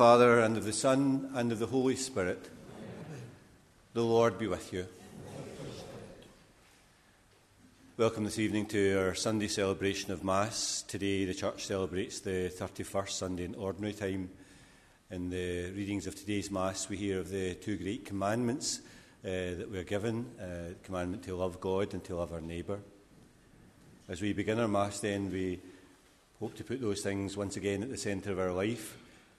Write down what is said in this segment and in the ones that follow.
Father, and of the Son, and of the Holy Spirit, the Lord be with you. Welcome this evening to our Sunday celebration of Mass. Today, the Church celebrates the 31st Sunday in Ordinary Time. In the readings of today's Mass, we hear of the two great commandments uh, that we are given uh, the commandment to love God and to love our neighbour. As we begin our Mass, then, we hope to put those things once again at the centre of our life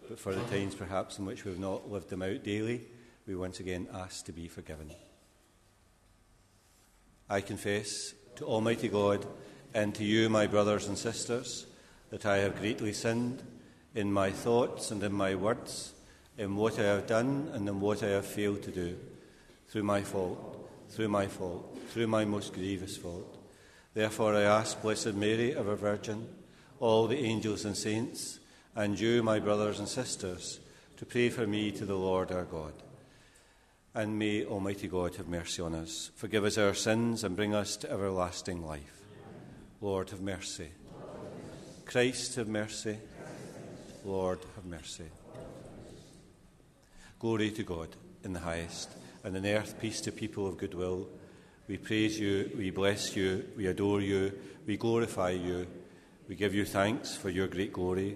but for the times perhaps in which we've not lived them out daily, we once again ask to be forgiven. I confess to Almighty God and to you, my brothers and sisters, that I have greatly sinned in my thoughts and in my words, in what I have done and in what I have failed to do, through my fault, through my fault, through my most grievous fault. Therefore I ask Blessed Mary, ever Virgin, all the angels and saints, and you, my brothers and sisters, to pray for me to the Lord our God. And may Almighty God have mercy on us, forgive us our sins, and bring us to everlasting life. Lord, have mercy. Christ, have mercy. Lord, have mercy. Glory to God in the highest, and in earth peace to people of good will. We praise you, we bless you, we adore you, we glorify you. We give you thanks for your great glory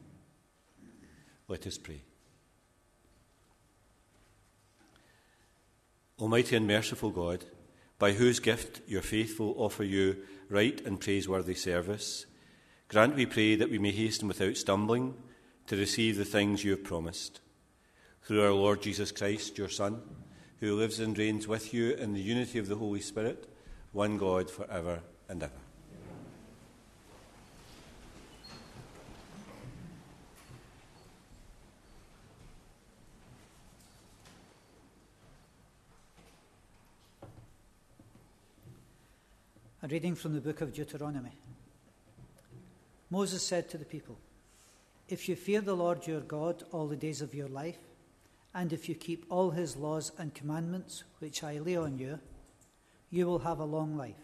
Let us pray. Almighty and merciful God, by whose gift your faithful offer you right and praiseworthy service, grant, we pray, that we may hasten without stumbling to receive the things you have promised. Through our Lord Jesus Christ, your Son, who lives and reigns with you in the unity of the Holy Spirit, one God for ever and ever. A reading from the book of Deuteronomy. Moses said to the people, If you fear the Lord your God all the days of your life, and if you keep all his laws and commandments which I lay on you, you will have a long life,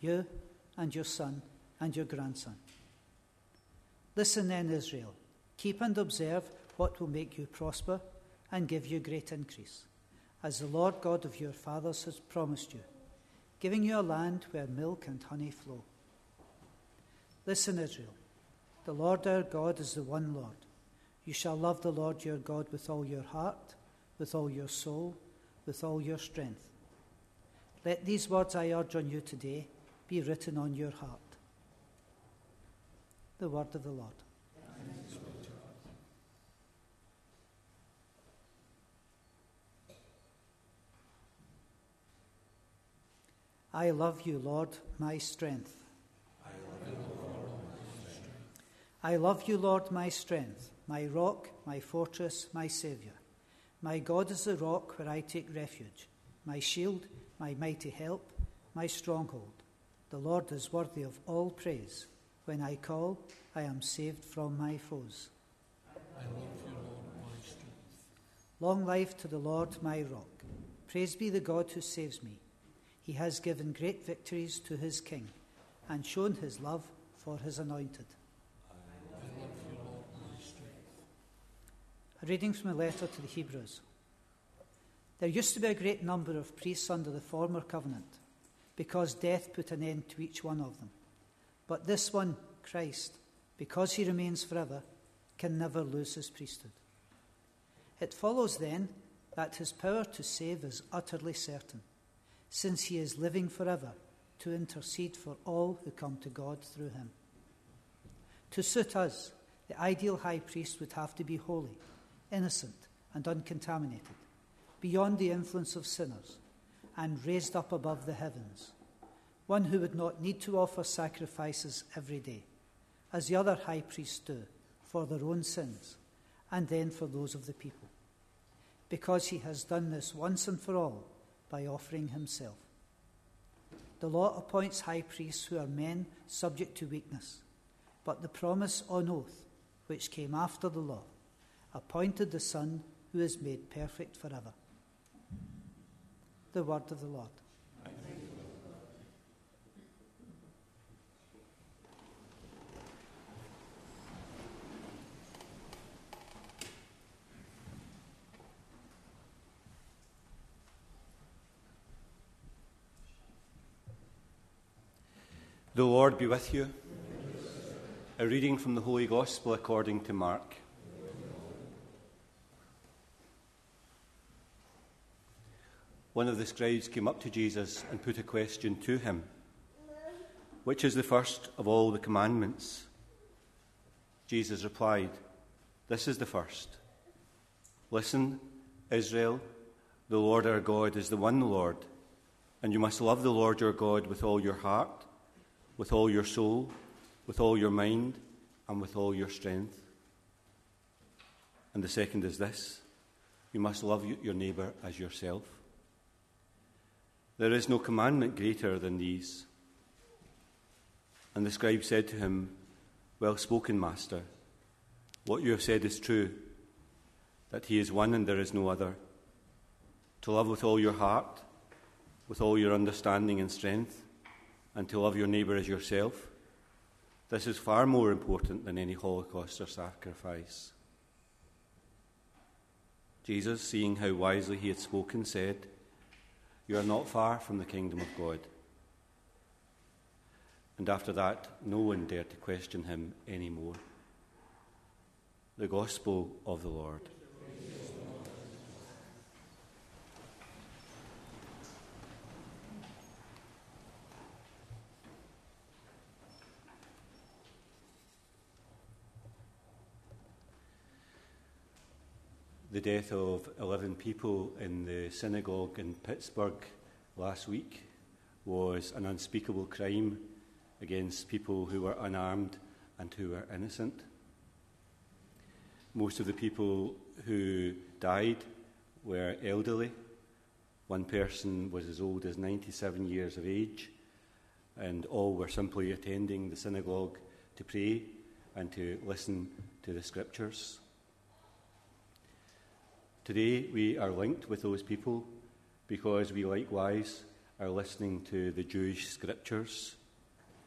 you and your son and your grandson. Listen then, Israel, keep and observe what will make you prosper and give you great increase, as the Lord God of your fathers has promised you giving you a land where milk and honey flow. Listen, Israel, the Lord our God is the one Lord. You shall love the Lord your God with all your heart, with all your soul, with all your strength. Let these words I urge on you today be written on your heart. The word of the Lord. I love you, Lord, my strength. I love you, Lord, my strength, my rock, my fortress, my Saviour. My God is the rock where I take refuge, my shield, my mighty help, my stronghold. The Lord is worthy of all praise. When I call, I am saved from my foes. I love you, Lord, my strength. Long life to the Lord, my rock. Praise be the God who saves me. He has given great victories to his king and shown his love for his anointed. A reading from a letter to the Hebrews. There used to be a great number of priests under the former covenant, because death put an end to each one of them. But this one, Christ, because he remains forever, can never lose his priesthood. It follows then that his power to save is utterly certain since he is living forever to intercede for all who come to God through him. To suit us, the ideal high priest would have to be holy, innocent, and uncontaminated, beyond the influence of sinners, and raised up above the heavens, one who would not need to offer sacrifices every day, as the other high priests do, for their own sins, and then for those of the people, because he has done this once and for all by offering himself. The law appoints high priests who are men subject to weakness, but the promise on oath, which came after the law, appointed the Son who is made perfect forever. The word of the Lord. The Lord be with you. A reading from the Holy Gospel according to Mark. One of the scribes came up to Jesus and put a question to him Which is the first of all the commandments? Jesus replied, This is the first. Listen, Israel, the Lord our God is the one Lord, and you must love the Lord your God with all your heart with all your soul, with all your mind, and with all your strength. And the second is this you must love your neighbour as yourself. There is no commandment greater than these. And the scribe said to him, Well spoken, Master. What you have said is true, that he is one and there is no other. To love with all your heart, with all your understanding and strength and to love your neighbour as yourself. This is far more important than any holocaust or sacrifice. Jesus, seeing how wisely he had spoken, said, You are not far from the kingdom of God. And after that, no one dared to question him any more. The Gospel of the Lord. Death of 11 people in the synagogue in Pittsburgh last week was an unspeakable crime against people who were unarmed and who were innocent. Most of the people who died were elderly. One person was as old as 97 years of age, and all were simply attending the synagogue to pray and to listen to the scriptures. Today we are linked with those people because we likewise are listening to the Jewish scriptures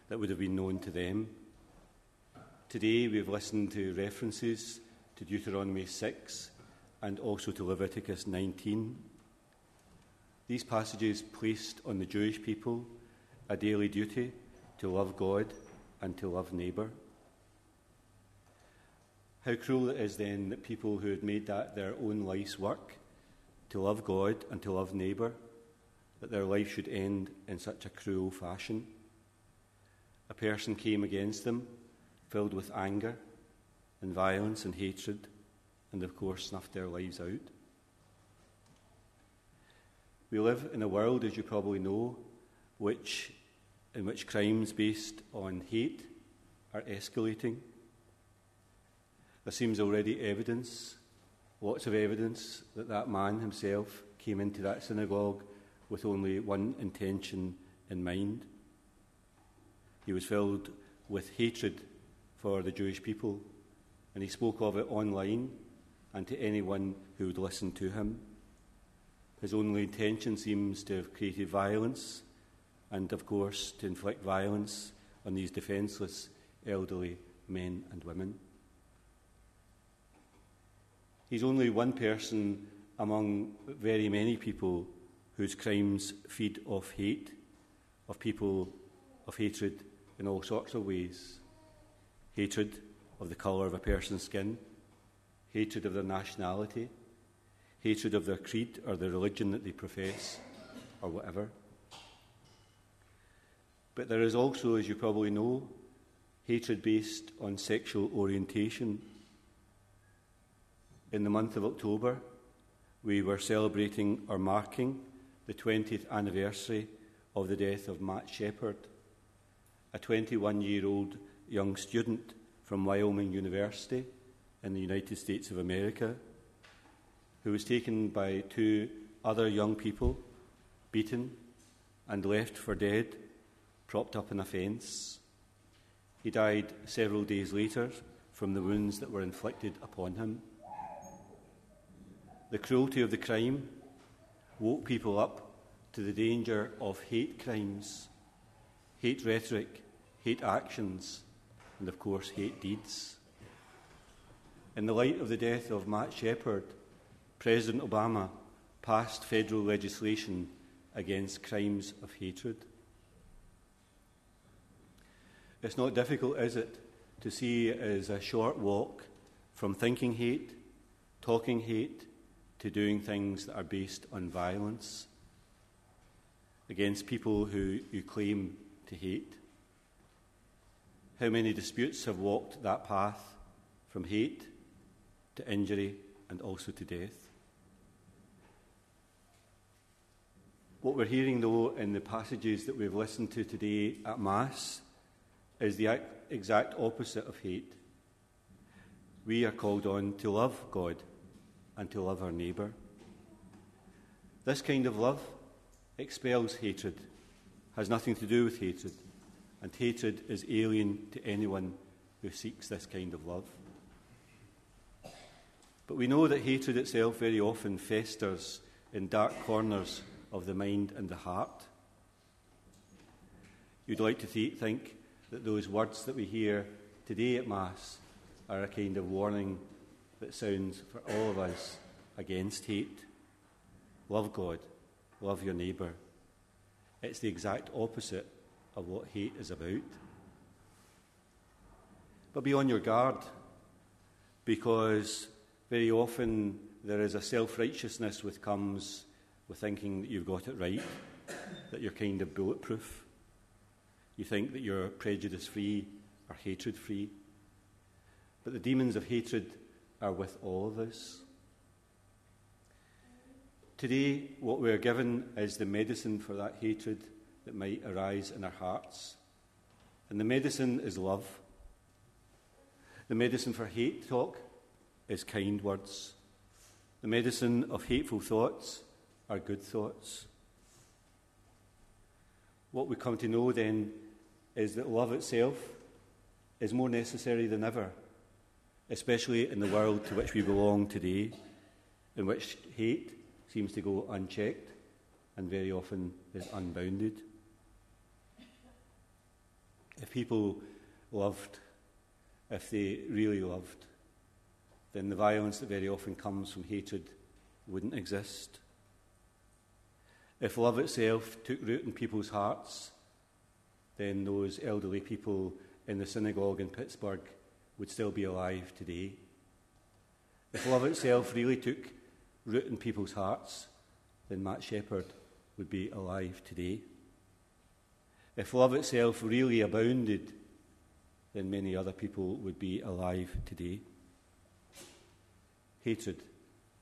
that would have been known to them. Today we've listened to references to Deuteronomy 6 and also to Leviticus 19. These passages placed on the Jewish people a daily duty to love God and to love neighbour. How cruel it is then that people who had made that their own life's work, to love God and to love neighbour, that their life should end in such a cruel fashion. A person came against them, filled with anger and violence and hatred, and of course snuffed their lives out. We live in a world, as you probably know, which, in which crimes based on hate are escalating. There seems already evidence, lots of evidence, that that man himself came into that synagogue with only one intention in mind. He was filled with hatred for the Jewish people, and he spoke of it online and to anyone who would listen to him. His only intention seems to have created violence, and of course, to inflict violence on these defenceless elderly men and women. He's only one person among very many people whose crimes feed off hate, of people of hatred in all sorts of ways. Hatred of the colour of a person's skin, hatred of their nationality, hatred of their creed or the religion that they profess, or whatever. But there is also, as you probably know, hatred based on sexual orientation in the month of October, we were celebrating or marking the 20th anniversary of the death of Matt Shepard, a 21 year old young student from Wyoming University in the United States of America who was taken by two other young people, beaten, and left for dead, propped up in a fence. He died several days later from the wounds that were inflicted upon him. The cruelty of the crime woke people up to the danger of hate crimes, hate rhetoric, hate actions, and of course, hate deeds. In the light of the death of Matt Shepard, President Obama passed federal legislation against crimes of hatred. It's not difficult, is it, to see it as a short walk from thinking hate, talking hate, to doing things that are based on violence against people who you claim to hate. How many disputes have walked that path from hate to injury and also to death? What we're hearing, though, in the passages that we've listened to today at Mass is the exact opposite of hate. We are called on to love God and to love our neighbour. This kind of love expels hatred, has nothing to do with hatred, and hatred is alien to anyone who seeks this kind of love. But we know that hatred itself very often festers in dark corners of the mind and the heart. You'd like to th- think that those words that we hear today at Mass are a kind of warning that sounds for all of us against hate. Love God, love your neighbour. It's the exact opposite of what hate is about. But be on your guard, because very often there is a self righteousness which comes with thinking that you've got it right, that you're kind of bulletproof. You think that you're prejudice free or hatred free. But the demons of hatred are with all of us. Today, what we are given is the medicine for that hatred that might arise in our hearts. And the medicine is love. The medicine for hate talk is kind words. The medicine of hateful thoughts are good thoughts. What we come to know then is that love itself is more necessary than ever, especially in the world to which we belong today, in which hate seems to go unchecked and very often is unbounded. If people loved, if they really loved, then the violence that very often comes from hatred wouldn't exist. If love itself took root in people's hearts, then those elderly people in the synagogue in Pittsburgh would still be alive today. If love itself really took root in people's hearts, then Matt Shepard would be alive today. If love itself really abounded, then many other people would be alive today. Hatred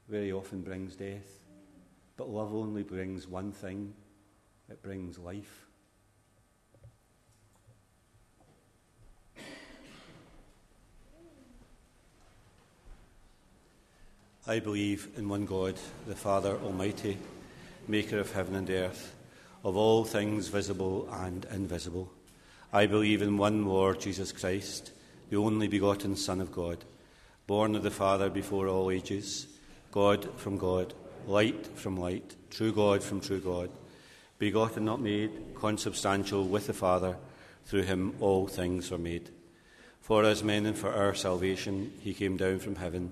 very often brings death. But love only brings one thing it brings life. I believe in one God, the Father Almighty, maker of heaven and earth, of all things visible and invisible. I believe in one Lord Jesus Christ, the only begotten Son of God, born of the Father before all ages, God from God light from light, true God from true God, begotten, not made, consubstantial with the Father, through him all things were made. For us men and for our salvation, he came down from heaven,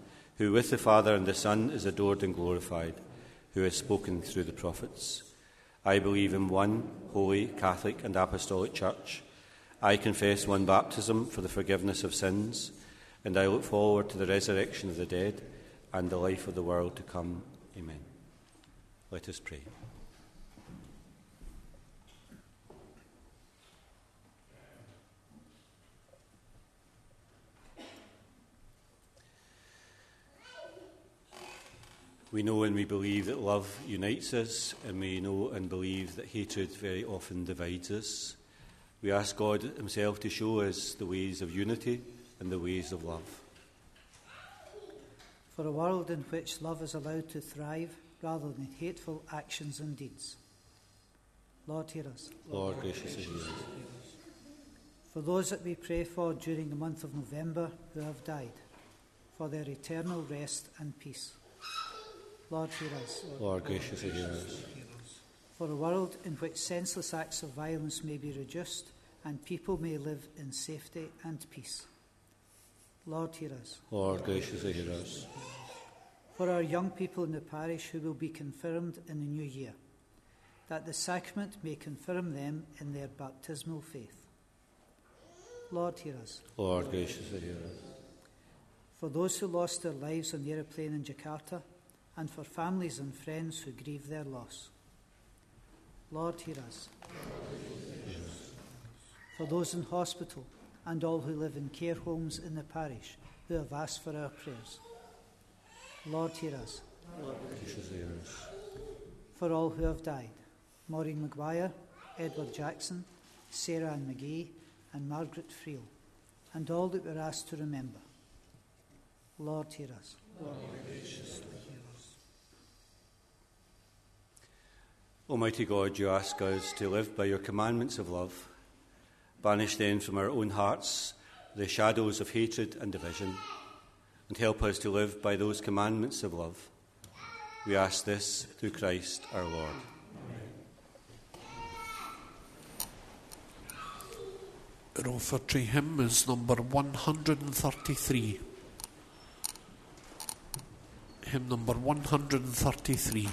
who with the Father and the Son is adored and glorified, who has spoken through the prophets. I believe in one holy, Catholic, and Apostolic Church. I confess one baptism for the forgiveness of sins, and I look forward to the resurrection of the dead and the life of the world to come. Amen. Let us pray. We know and we believe that love unites us, and we know and believe that hatred very often divides us. We ask God Himself to show us the ways of unity and the ways of love. For a world in which love is allowed to thrive rather than hateful actions and deeds. Lord, hear us. Lord, graciously hear us. For those that we pray for during the month of November who have died, for their eternal rest and peace. Lord, hear us. Lord, graciously hear us. For a world in which senseless acts of violence may be reduced and people may live in safety and peace. Lord, hear us. Lord, graciously hear us. For our young people in the parish who will be confirmed in the new year, that the sacrament may confirm them in their baptismal faith. Lord, hear us. Lord, graciously hear us. For those who lost their lives on the aeroplane in Jakarta, and for families and friends who grieve their loss. Lord, hear us. For those in hospital and all who live in care homes in the parish who have asked for our prayers. Lord, hear us. Us. For all who have died Maureen Maguire, Edward Jackson, Sarah Ann McGee, and Margaret Friel, and all that we're asked to remember. Lord, hear us. Almighty God, you ask us to live by your commandments of love. Banish then from our own hearts the shadows of hatred and division, and help us to live by those commandments of love. We ask this through Christ our Lord. Our offertory hymn is number 133. Hymn number 133.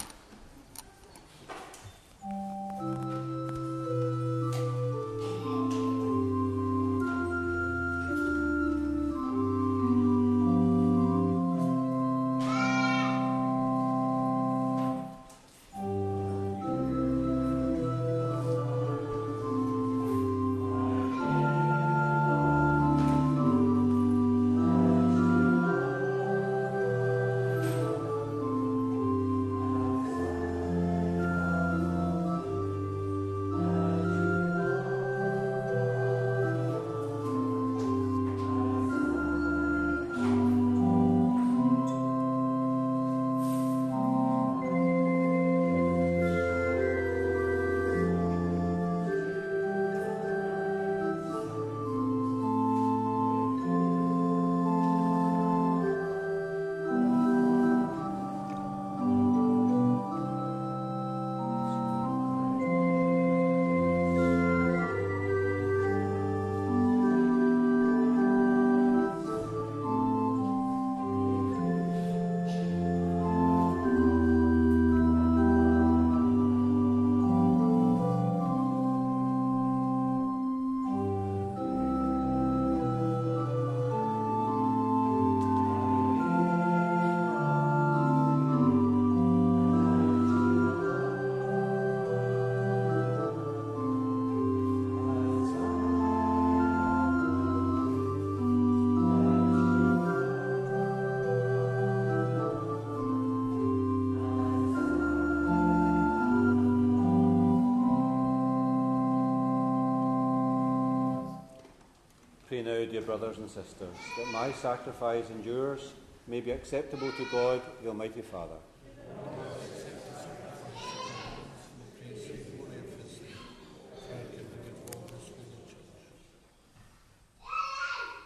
Now, dear brothers and sisters, that my sacrifice and yours may be acceptable to God, the Almighty Father.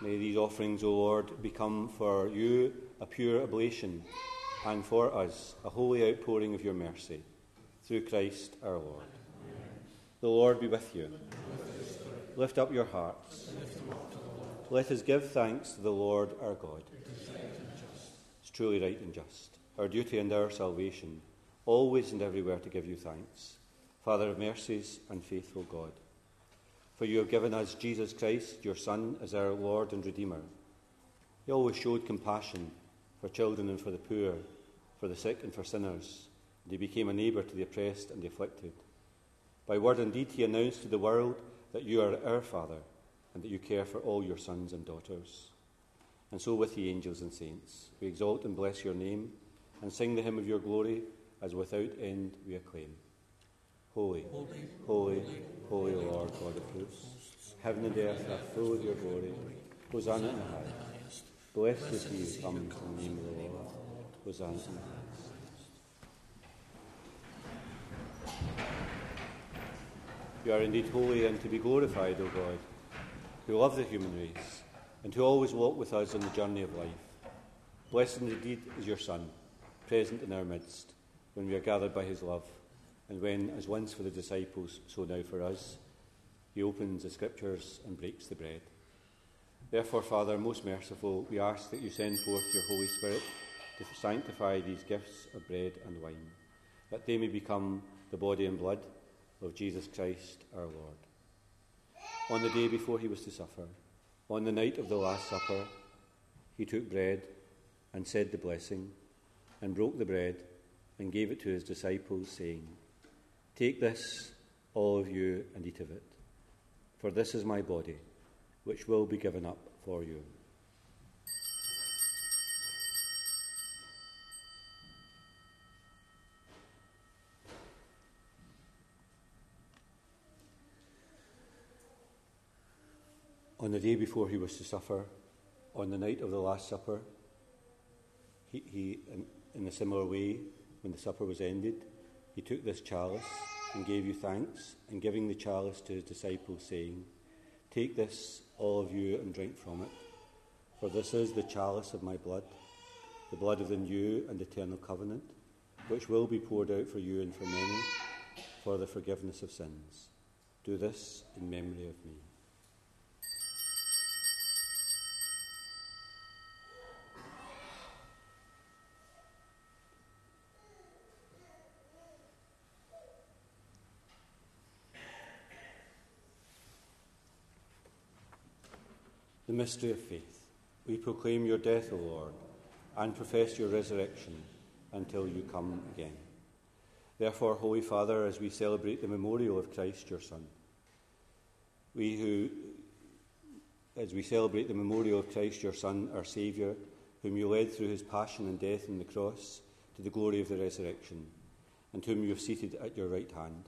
May these offerings, O Lord, become for you a pure oblation, and for us a holy outpouring of your mercy. Through Christ our Lord. The Lord be with you. Lift up your hearts. Let us give thanks to the Lord our God. It's truly right and just, our duty and our salvation, always and everywhere to give you thanks. Father of mercies and faithful God. For you have given us Jesus Christ, your Son, as our Lord and Redeemer. He always showed compassion for children and for the poor, for the sick and for sinners, and he became a neighbour to the oppressed and the afflicted. By word and deed, he announced to the world that you are our Father and that you care for all your sons and daughters. And so, with the angels and saints, we exalt and bless your name and sing the hymn of your glory as without end we acclaim. Holy, holy, holy, holy Lord God of hosts, heaven and earth are full of your glory. Hosanna in the highest. Blessed is he who comes in the name of the Lord. Hosanna in the highest. You are indeed holy and to be glorified, O God, who love the human race and who always walk with us on the journey of life. Blessed indeed is your Son, present in our midst, when we are gathered by his love, and when, as once for the disciples, so now for us, he opens the Scriptures and breaks the bread. Therefore, Father, most merciful, we ask that you send forth your Holy Spirit to sanctify these gifts of bread and wine, that they may become the body and blood of Jesus Christ our Lord. On the day before he was to suffer, on the night of the Last Supper, he took bread and said the blessing, and broke the bread and gave it to his disciples, saying, Take this, all of you, and eat of it, for this is my body which will be given up for you. On the day before he was to suffer, on the night of the Last Supper, he, he in, in a similar way, when the supper was ended, he took this chalice and gave you thanks, and giving the chalice to his disciples, saying, Take this, all of you, and drink from it. For this is the chalice of my blood, the blood of the new and eternal covenant, which will be poured out for you and for many for the forgiveness of sins. Do this in memory of me. The mystery of faith. We proclaim your death, O Lord, and profess your resurrection until you come again. Therefore, Holy Father, as we celebrate the memorial of Christ, your Son, we who, as we celebrate the memorial of Christ, your Son, our Saviour, whom you led through his passion and death on the cross to the glory of the resurrection, and whom you have seated at your right hand,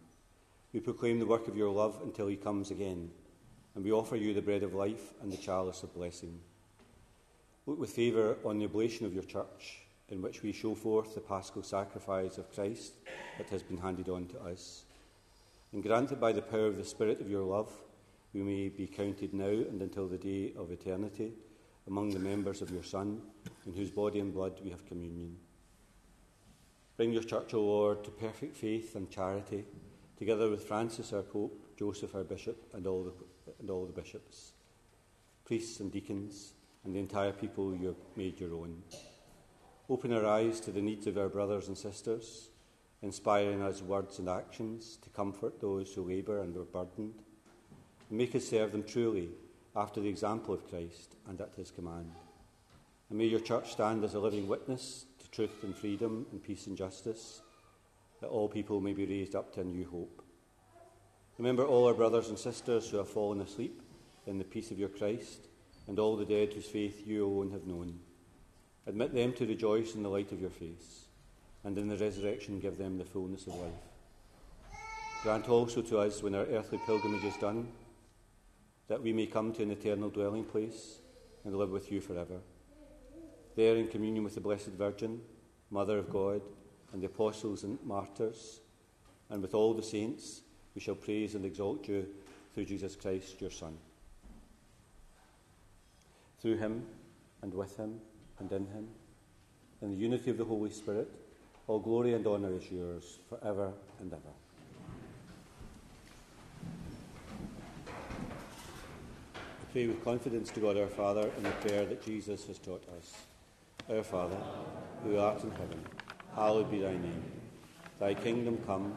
we proclaim the work of your love until he comes again and we offer you the bread of life and the chalice of blessing. Look with favour on the oblation of your church, in which we show forth the paschal sacrifice of Christ that has been handed on to us. And grant that by the power of the Spirit of your love, we may be counted now and until the day of eternity among the members of your Son, in whose body and blood we have communion. Bring your church, O Lord, to perfect faith and charity, together with Francis our Pope, Joseph our Bishop, and all the and all the bishops, priests and deacons, and the entire people you have made your own. Open our eyes to the needs of our brothers and sisters, inspiring us words and actions to comfort those who labour and are burdened, and make us serve them truly after the example of Christ and at his command. And may your church stand as a living witness to truth and freedom and peace and justice, that all people may be raised up to a new hope. Remember all our brothers and sisters who have fallen asleep in the peace of your Christ, and all the dead whose faith you alone have known. Admit them to rejoice in the light of your face, and in the resurrection give them the fullness of life. Grant also to us, when our earthly pilgrimage is done, that we may come to an eternal dwelling place and live with you forever. There, in communion with the Blessed Virgin, Mother of God, and the apostles and martyrs, and with all the saints, we shall praise and exalt you through Jesus Christ, your Son. Through him, and with him, and in him, in the unity of the Holy Spirit, all glory and honour is yours for ever and ever. We pray with confidence to God our Father in the prayer that Jesus has taught us. Our Father, who art in heaven, hallowed be thy name. Thy kingdom come.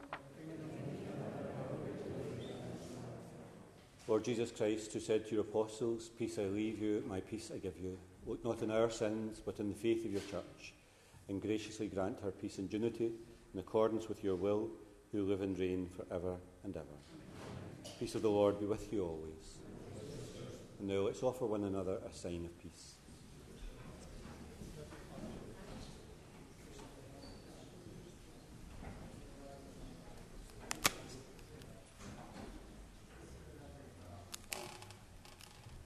Lord Jesus Christ, who said to your apostles, Peace I leave you, my peace I give you, look not on our sins, but in the faith of your church, and graciously grant her peace and unity in accordance with your will, who live and reign for ever and ever. Peace of the Lord be with you always. And now let's offer one another a sign of peace.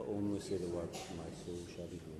but only say the words, my soul shall be healed.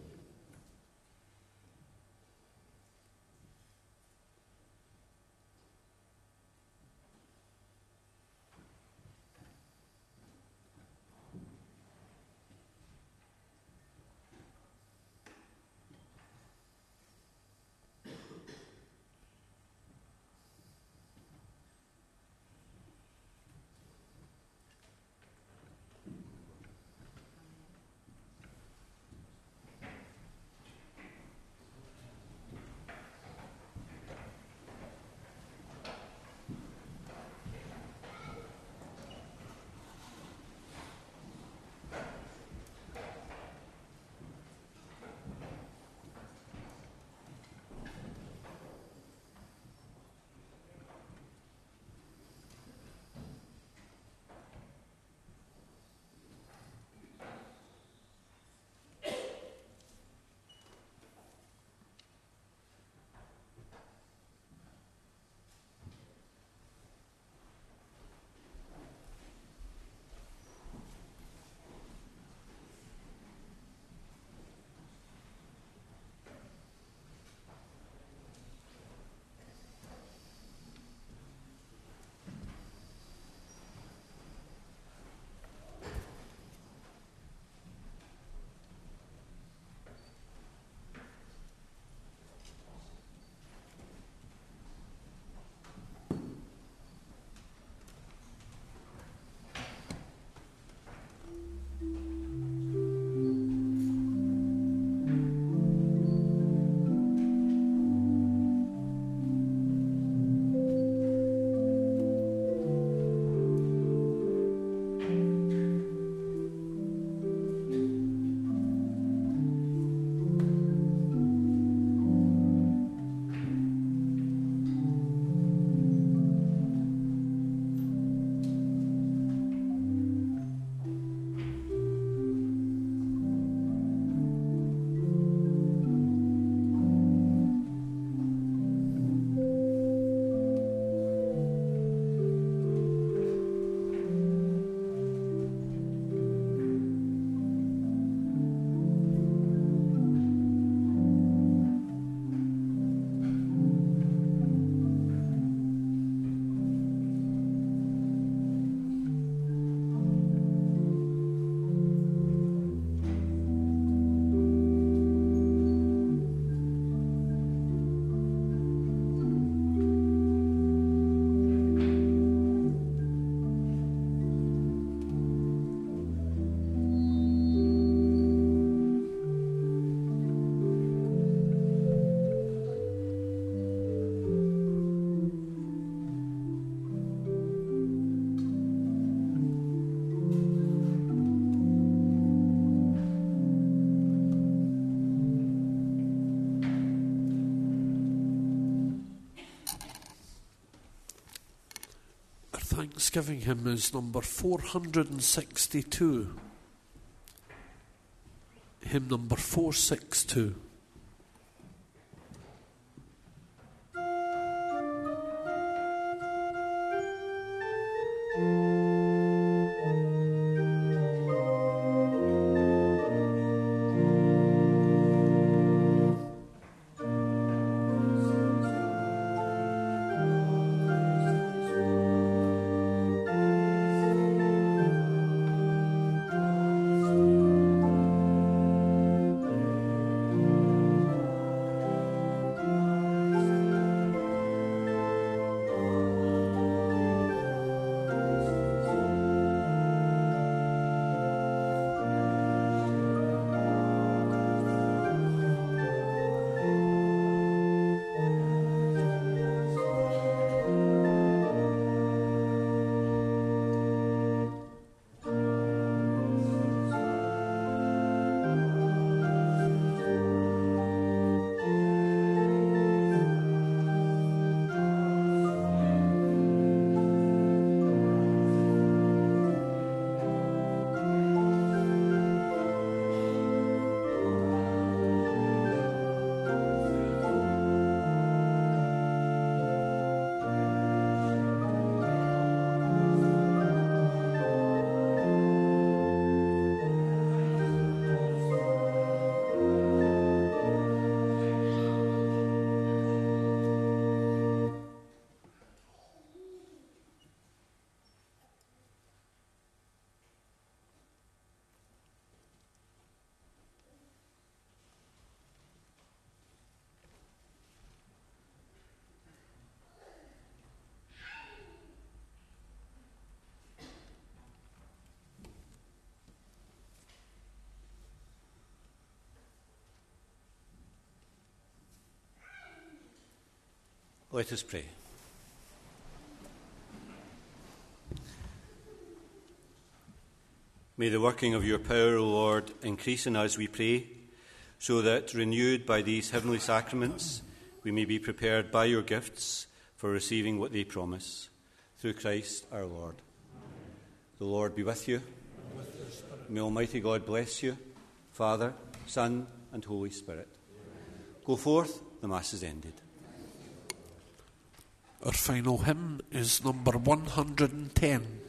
Thanksgiving hymn is number 462. Hymn number 462. Let us pray. May the working of your power, O Lord, increase in us, we pray, so that, renewed by these heavenly sacraments, we may be prepared by your gifts for receiving what they promise. Through Christ our Lord. The Lord be with you. May Almighty God bless you, Father, Son, and Holy Spirit. Go forth, the Mass is ended. Our final hymn is number 110.